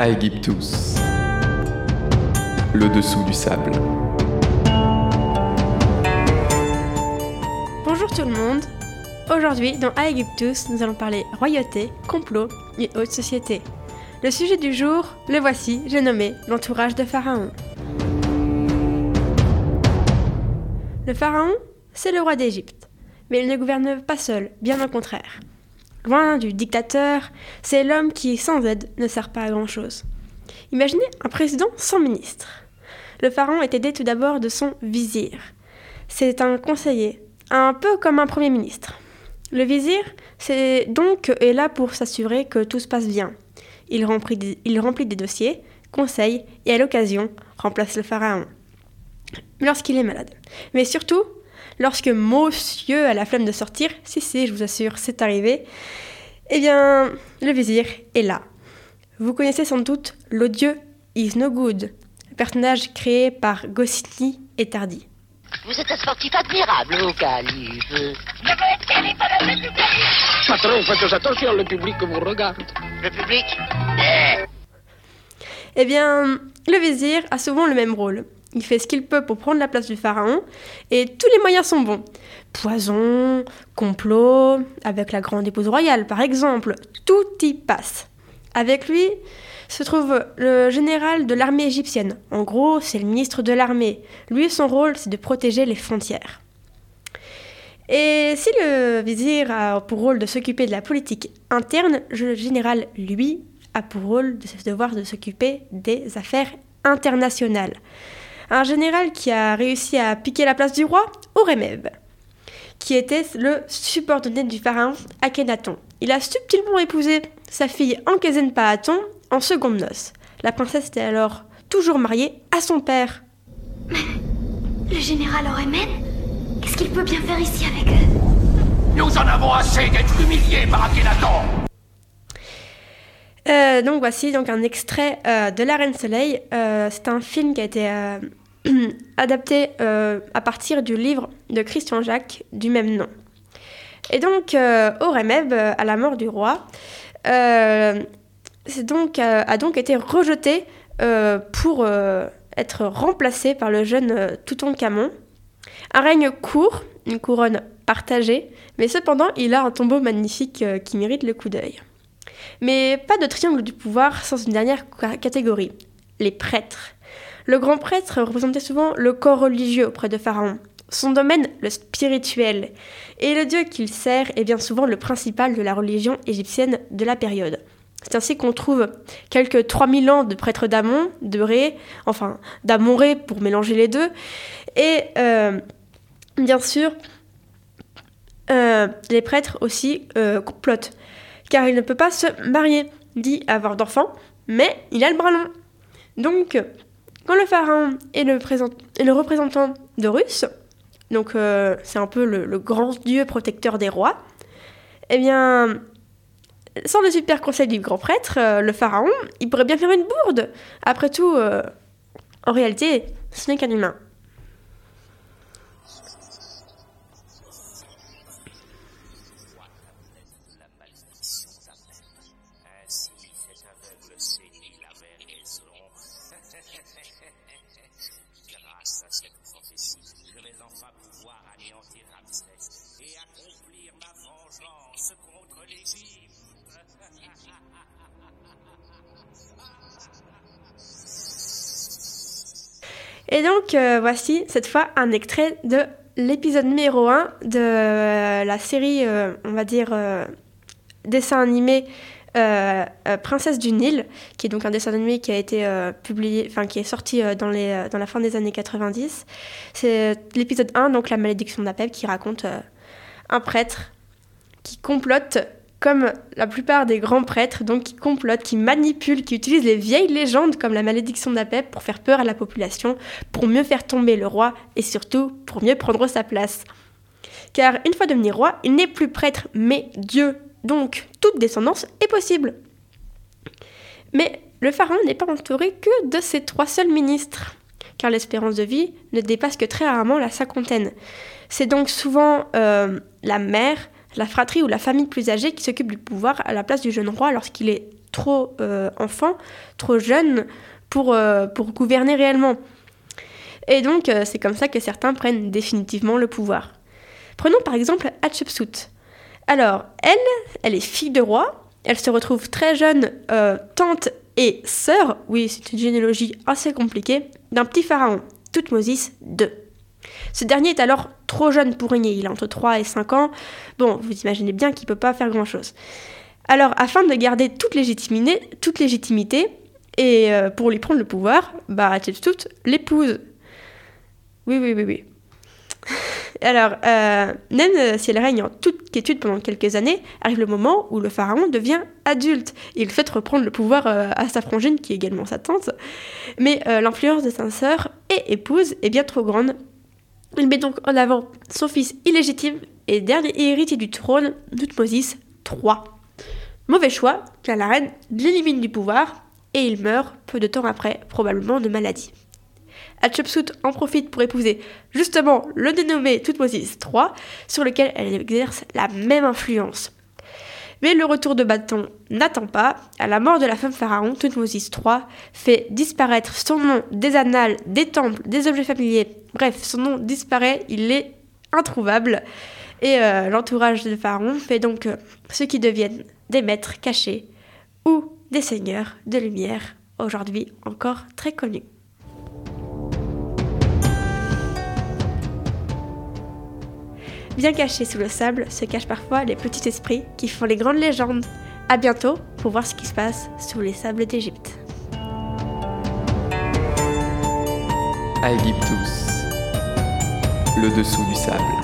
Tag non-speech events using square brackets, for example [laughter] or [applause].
Aegyptus, le dessous du sable. Bonjour tout le monde. Aujourd'hui, dans Aegyptus, nous allons parler royauté, complot et haute société. Le sujet du jour, le voici, j'ai nommé l'entourage de Pharaon. Le Pharaon, c'est le roi d'Égypte, mais il ne gouverne pas seul, bien au contraire. Loin du dictateur, c'est l'homme qui, sans aide, ne sert pas à grand-chose. Imaginez un président sans ministre. Le pharaon est aidé tout d'abord de son vizir. C'est un conseiller, un peu comme un premier ministre. Le vizir, c'est donc est là pour s'assurer que tout se passe bien. Il remplit, il remplit des dossiers, conseille et à l'occasion remplace le pharaon lorsqu'il est malade. Mais surtout, lorsque Monsieur a la flemme de sortir, si si, je vous assure, c'est arrivé, eh bien, le vizir est là. Vous connaissez sans doute l'odieux Is No Good, personnage créé par Goscinny et Tardy. Vous êtes un sportif admirable, au calife. Patron, faites attention, le public vous regarde. Le public Eh bien, le vizir a souvent le même rôle. Il fait ce qu'il peut pour prendre la place du pharaon et tous les moyens sont bons. Poison, complot, avec la grande épouse royale par exemple, tout y passe. Avec lui se trouve le général de l'armée égyptienne. En gros, c'est le ministre de l'armée. Lui, son rôle, c'est de protéger les frontières. Et si le vizir a pour rôle de s'occuper de la politique interne, le général, lui, a pour rôle de devoir de s'occuper des affaires internationales. Un général qui a réussi à piquer la place du roi, Oremeb, qui était le subordonné du pharaon Akhenaton. Il a subtilement épousé sa fille Ankezenpaaton en seconde noces. La princesse était alors toujours mariée à son père. Le général Oremen Qu'est-ce qu'il peut bien faire ici avec eux? Nous en avons assez d'être humiliés par Akhenaton. Euh, donc voici donc un extrait euh, de La Reine Soleil. Euh, c'est un film qui a été [clears throat] adapté à partir du livre de Christian Jacques du même nom. Et donc euh, à la mort du roi, c'est donc, a donc été rejeté pour être remplacé par le jeune Toutankhamon. Un règne court, une couronne partagée, mais cependant il a un tombeau magnifique qui mérite le coup d'œil. Mais pas de triangle du pouvoir sans une dernière ca- catégorie, les prêtres. Le grand prêtre représentait souvent le corps religieux auprès de Pharaon, son domaine le spirituel, et le dieu qu'il sert est bien souvent le principal de la religion égyptienne de la période. C'est ainsi qu'on trouve quelques 3000 ans de prêtres d'Amon, de Ré, enfin d'Amon-Ré pour mélanger les deux, et euh, bien sûr, euh, les prêtres aussi euh, complotent, car il ne peut pas se marier, dit avoir d'enfants, mais il a le bras long. Donc, quand le pharaon est le, représentant d'Horus, donc euh, c'est un peu le, le grand dieu protecteur des rois, eh bien, sans le super conseil du grand prêtre, euh, le pharaon, il pourrait bien faire une bourde. Après tout, euh, en réalité, ce n'est qu'un humain. Et donc, euh, voici cette fois un extrait de l'épisode numéro 1 de euh, la série, euh, on va dire, dessin animé Princesse du Nil, qui est donc un dessin animé qui a été publié, enfin qui est sorti dans, les, dans la fin des années 90. C'est l'épisode 1, donc la malédiction d'Apep, qui raconte un prêtre qui complote comme la plupart des grands prêtres, donc qui complotent, qui manipulent, qui utilisent les vieilles légendes comme la malédiction d'Apep pour faire peur à la population, pour mieux faire tomber le roi et surtout pour mieux prendre sa place. Car une fois devenu roi, il n'est plus prêtre mais Dieu, donc toute descendance est possible. Mais le pharaon n'est pas entouré que de ses trois seuls ministres, car l'espérance de vie ne dépasse que très rarement la cinquantaine. C'est donc souvent euh, la mère, la fratrie ou la famille plus âgée qui s'occupe du pouvoir à la place du jeune roi lorsqu'il est trop euh, enfants, trop jeunes pour, euh, pour gouverner réellement. Et donc, euh, c'est comme ça que certains prennent définitivement le pouvoir. Prenons par exemple Hatshepsut. Alors, elle, elle est fille de roi, elle se retrouve très jeune, tante et sœur, oui, c'est une généalogie assez compliquée, d'un petit pharaon, Toutmosis II. Ce dernier est alors trop jeune pour régner, il a entre 3 et 5 ans. Bon, vous imaginez bien qu'il peut pas faire grand-chose. Alors, afin de garder toute légitimité, toute légitimité et euh, pour lui prendre le pouvoir, bah, Hatshepsut l'épouse. Oui, oui, oui, oui. [laughs] Alors, euh, même si elle règne en toute quiétude pendant quelques années, arrive le moment où le pharaon devient adulte. Il fait reprendre le pouvoir euh, à sa frangine, qui est également sa tante. Mais l'influence de sa sœur et épouse est bien trop grande. Il met donc en avant son fils illégitime et dernier héritier du trône, Thutmosis III. Mauvais choix, car la reine l'élimine du pouvoir et il meurt peu de temps après, probablement de maladie. Hatshepsut en profite pour épouser justement le dénommé Thutmosis III, sur lequel elle exerce la même influence. Mais le retour de bâton n'attend pas. À la mort de la femme pharaon, Thutmosis III fait disparaître son nom des annales, des temples, des objets familiers. Bref, son nom disparaît, il est introuvable. Et euh, l'entourage de pharaon fait donc euh, ceux qui deviennent des maîtres cachés ou des seigneurs de lumière, aujourd'hui encore très connus. Bien cachés sous le sable se cachent parfois les petits esprits qui font les grandes légendes. À bientôt pour voir ce qui se passe sous les sables d'Égypte. Le dessous du sable.